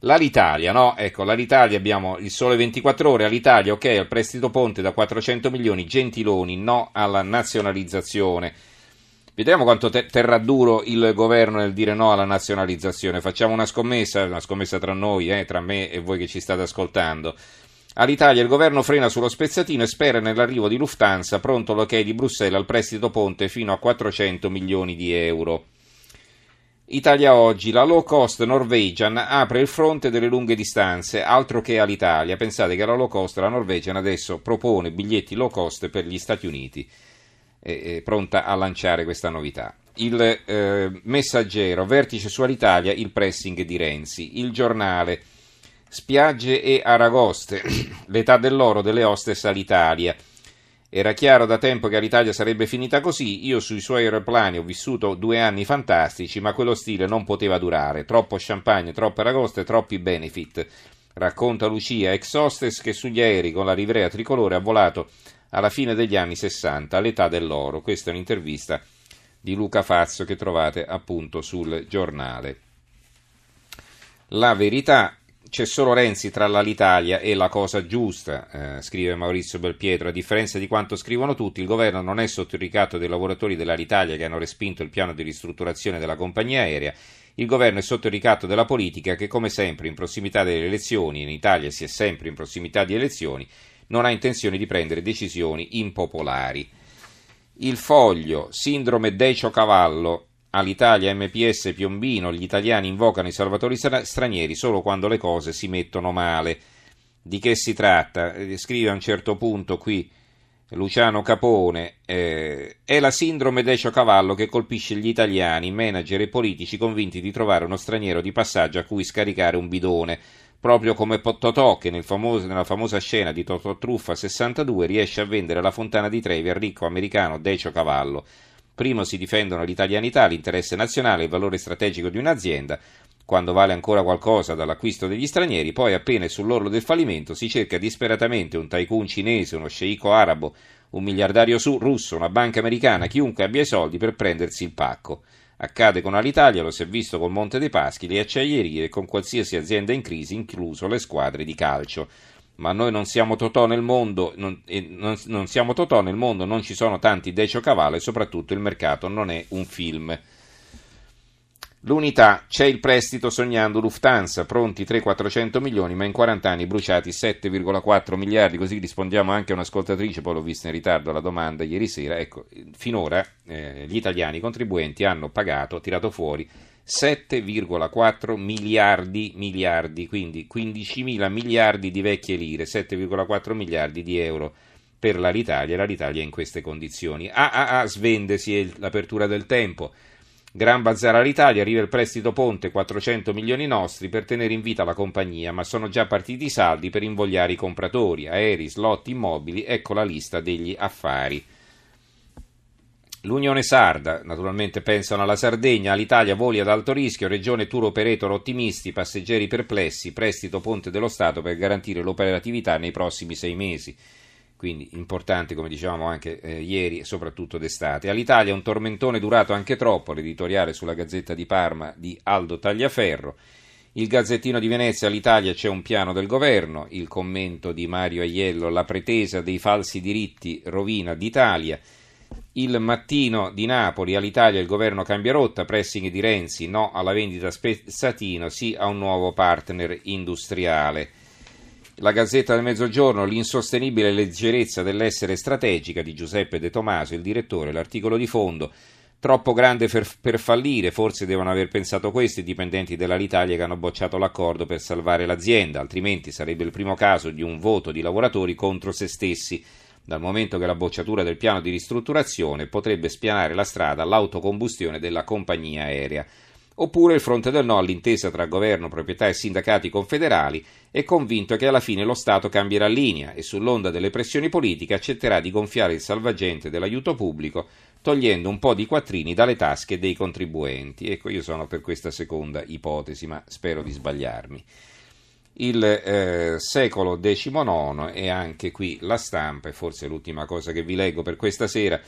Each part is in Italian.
L'Alitalia, no? Ecco, l'Alitalia abbiamo il sole 24 ore, all'Italia ok al prestito ponte da 400 milioni, Gentiloni no alla nazionalizzazione. Vediamo quanto te- terrà duro il governo nel dire no alla nazionalizzazione. Facciamo una scommessa, una scommessa tra noi, eh, tra me e voi che ci state ascoltando. All'Italia il governo frena sullo spezzatino e spera nell'arrivo di Lufthansa, pronto l'ok di Bruxelles al prestito ponte fino a 400 milioni di euro. Italia Oggi, la low cost Norwegian apre il fronte delle lunghe distanze, altro che all'Italia. Pensate che la low cost, la Norwegian, adesso propone biglietti low cost per gli Stati Uniti, è, pronta a lanciare questa novità. Il eh, messaggero, vertice su Alitalia, il pressing di Renzi. Il giornale, spiagge e aragoste, l'età dell'oro delle hostess all'Italia. Era chiaro da tempo che l'Italia sarebbe finita così, io sui suoi aeroplani ho vissuto due anni fantastici, ma quello stile non poteva durare, troppo champagne, troppe aragoste, troppi benefit. Racconta Lucia, ex hostess che sugli aerei con la livrea tricolore ha volato alla fine degli anni 60, all'età dell'oro. Questa è un'intervista di Luca Fazzo che trovate appunto sul giornale. La verità c'è solo Renzi tra l'Alitalia e la cosa giusta, eh, scrive Maurizio Belpietro. A differenza di quanto scrivono tutti, il governo non è sotto il ricatto dei lavoratori dell'Alitalia che hanno respinto il piano di ristrutturazione della compagnia aerea. Il governo è sotto il ricatto della politica che, come sempre, in prossimità delle elezioni, in Italia si è sempre in prossimità di elezioni, non ha intenzione di prendere decisioni impopolari. Il foglio, sindrome Decio Cavallo, All'Italia MPS Piombino gli italiani invocano i salvatori stranieri solo quando le cose si mettono male. Di che si tratta? Eh, scrive a un certo punto qui Luciano Capone, eh, è la sindrome Decio Cavallo che colpisce gli italiani, manager e politici convinti di trovare uno straniero di passaggio a cui scaricare un bidone, proprio come Totò che nel famoso, nella famosa scena di Totò Truffa 62 riesce a vendere la fontana di Trevi al ricco americano Decio Cavallo. Primo si difendono l'italianità, l'interesse nazionale, il valore strategico di un'azienda, quando vale ancora qualcosa dall'acquisto degli stranieri, poi appena sull'orlo del fallimento si cerca disperatamente un tycoon cinese, uno sceicco arabo, un miliardario russo, una banca americana, chiunque abbia i soldi per prendersi il pacco. Accade con Alitalia, lo si è visto col Monte dei Paschi, le acciaierie e con qualsiasi azienda in crisi, incluso le squadre di calcio ma noi non siamo Totò nel mondo, non, non, non siamo Totò nel mondo, non ci sono tanti Decio Cavallo e soprattutto il mercato non è un film. L'unità, c'è il prestito sognando Lufthansa, pronti 300-400 milioni, ma in 40 anni bruciati 7,4 miliardi, così rispondiamo anche a un'ascoltatrice, poi l'ho vista in ritardo alla domanda ieri sera, ecco, finora eh, gli italiani contribuenti hanno pagato, tirato fuori 7,4 miliardi, miliardi, quindi 15 mila miliardi di vecchie lire, 7,4 miliardi di euro per l'Alitalia, l'Alitalia in queste condizioni. Ah ah ah, svendesi l'apertura del tempo. Gran bazar all'Italia, arriva il prestito ponte 400 milioni nostri per tenere in vita la compagnia, ma sono già partiti i saldi per invogliare i compratori, aerei, slot, immobili, ecco la lista degli affari. L'Unione Sarda, naturalmente pensano alla Sardegna, all'Italia voli ad alto rischio, regione tour operator ottimisti, passeggeri perplessi, prestito ponte dello Stato per garantire l'operatività nei prossimi sei mesi. Quindi importante, come dicevamo anche eh, ieri, soprattutto d'estate. All'Italia un tormentone durato anche troppo, l'editoriale sulla Gazzetta di Parma di Aldo Tagliaferro. Il Gazzettino di Venezia, all'Italia c'è un piano del governo, il commento di Mario Aiello, la pretesa dei falsi diritti rovina d'Italia. Il mattino di Napoli, all'Italia il governo cambia rotta, pressing di Renzi, no alla vendita spezzatino, sì a un nuovo partner industriale. La Gazzetta del Mezzogiorno, l'insostenibile leggerezza dell'essere strategica di Giuseppe De Tomaso, il direttore, l'articolo di fondo, troppo grande per, fallire, forse devono aver pensato questo i dipendenti dell'Alitalia che hanno bocciato l'accordo per salvare l'azienda, altrimenti sarebbe il primo caso di un voto di lavoratori contro se stessi dal momento che la bocciatura del piano di ristrutturazione potrebbe spianare la strada all'autocombustione della compagnia aerea. Oppure il fronte del no all'intesa tra governo, proprietà e sindacati confederali è convinto che alla fine lo Stato cambierà linea e sull'onda delle pressioni politiche accetterà di gonfiare il salvagente dell'aiuto pubblico togliendo un po' di quattrini dalle tasche dei contribuenti. Ecco, io sono per questa seconda ipotesi, ma spero di sbagliarmi il eh, secolo XIX e anche qui la stampa, e forse l'ultima cosa che vi leggo per questa sera,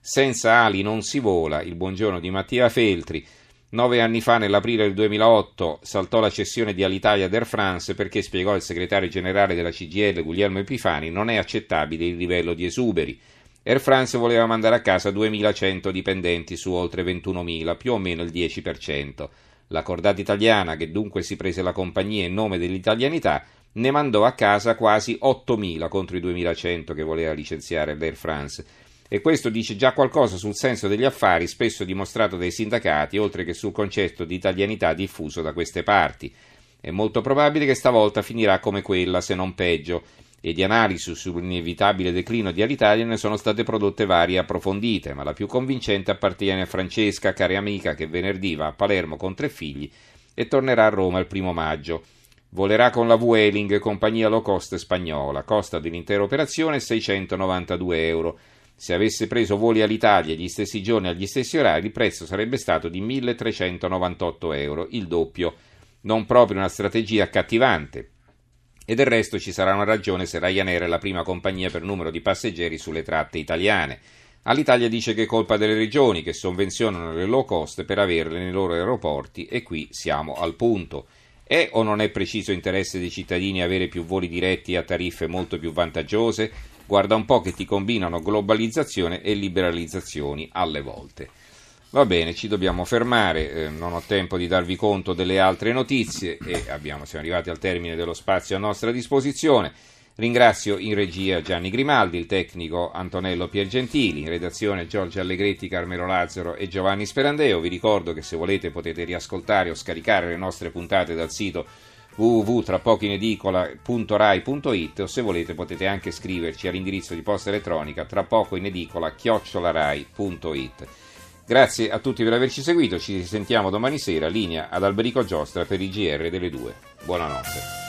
senza ali non si vola, il buongiorno di Mattia Feltri, Nove anni fa, nell'aprile del 2008, saltò la cessione di Alitalia ad Air France perché, spiegò il segretario generale della CGL Guglielmo Epifani, non è accettabile il livello di esuberi. Air France voleva mandare a casa 2.100 dipendenti su oltre 21.000, più o meno il 10%. La cordata italiana, che dunque si prese la compagnia in nome dell'italianità, ne mandò a casa quasi 8.000 contro i 2.100 che voleva licenziare l'Air France. E questo dice già qualcosa sul senso degli affari spesso dimostrato dai sindacati, oltre che sul concetto di italianità diffuso da queste parti. È molto probabile che stavolta finirà come quella, se non peggio, e di analisi sull'inevitabile declino di Alitalia ne sono state prodotte varie approfondite, ma la più convincente appartiene a Francesca, cara amica, che venerdì va a Palermo con tre figli e tornerà a Roma il primo maggio. Volerà con la Vueling, compagnia low cost spagnola. Costa dell'intera operazione 692 euro. Se avesse preso voli all'Italia gli stessi giorni agli stessi orari, il prezzo sarebbe stato di 1398 euro, il doppio. Non proprio una strategia accattivante. E del resto ci sarà una ragione se Ryanair è la prima compagnia per numero di passeggeri sulle tratte italiane. All'Italia dice che è colpa delle regioni che sovvenzionano le low cost per averle nei loro aeroporti e qui siamo al punto. È o non è preciso interesse dei cittadini avere più voli diretti a tariffe molto più vantaggiose? Guarda un po' che ti combinano globalizzazione e liberalizzazioni alle volte. Va bene, ci dobbiamo fermare, eh, non ho tempo di darvi conto delle altre notizie e abbiamo, siamo arrivati al termine dello spazio a nostra disposizione. Ringrazio in regia Gianni Grimaldi, il tecnico Antonello Piergentili, in redazione Giorgio Allegretti, Carmelo Lazzaro e Giovanni Sperandeo. Vi ricordo che se volete potete riascoltare o scaricare le nostre puntate dal sito www.trapocoinedicola.rai.it o se volete potete anche scriverci all'indirizzo di posta elettronica tra Grazie a tutti per averci seguito, ci sentiamo domani sera, linea ad Alberico Giostra per il GR delle 2. Buonanotte.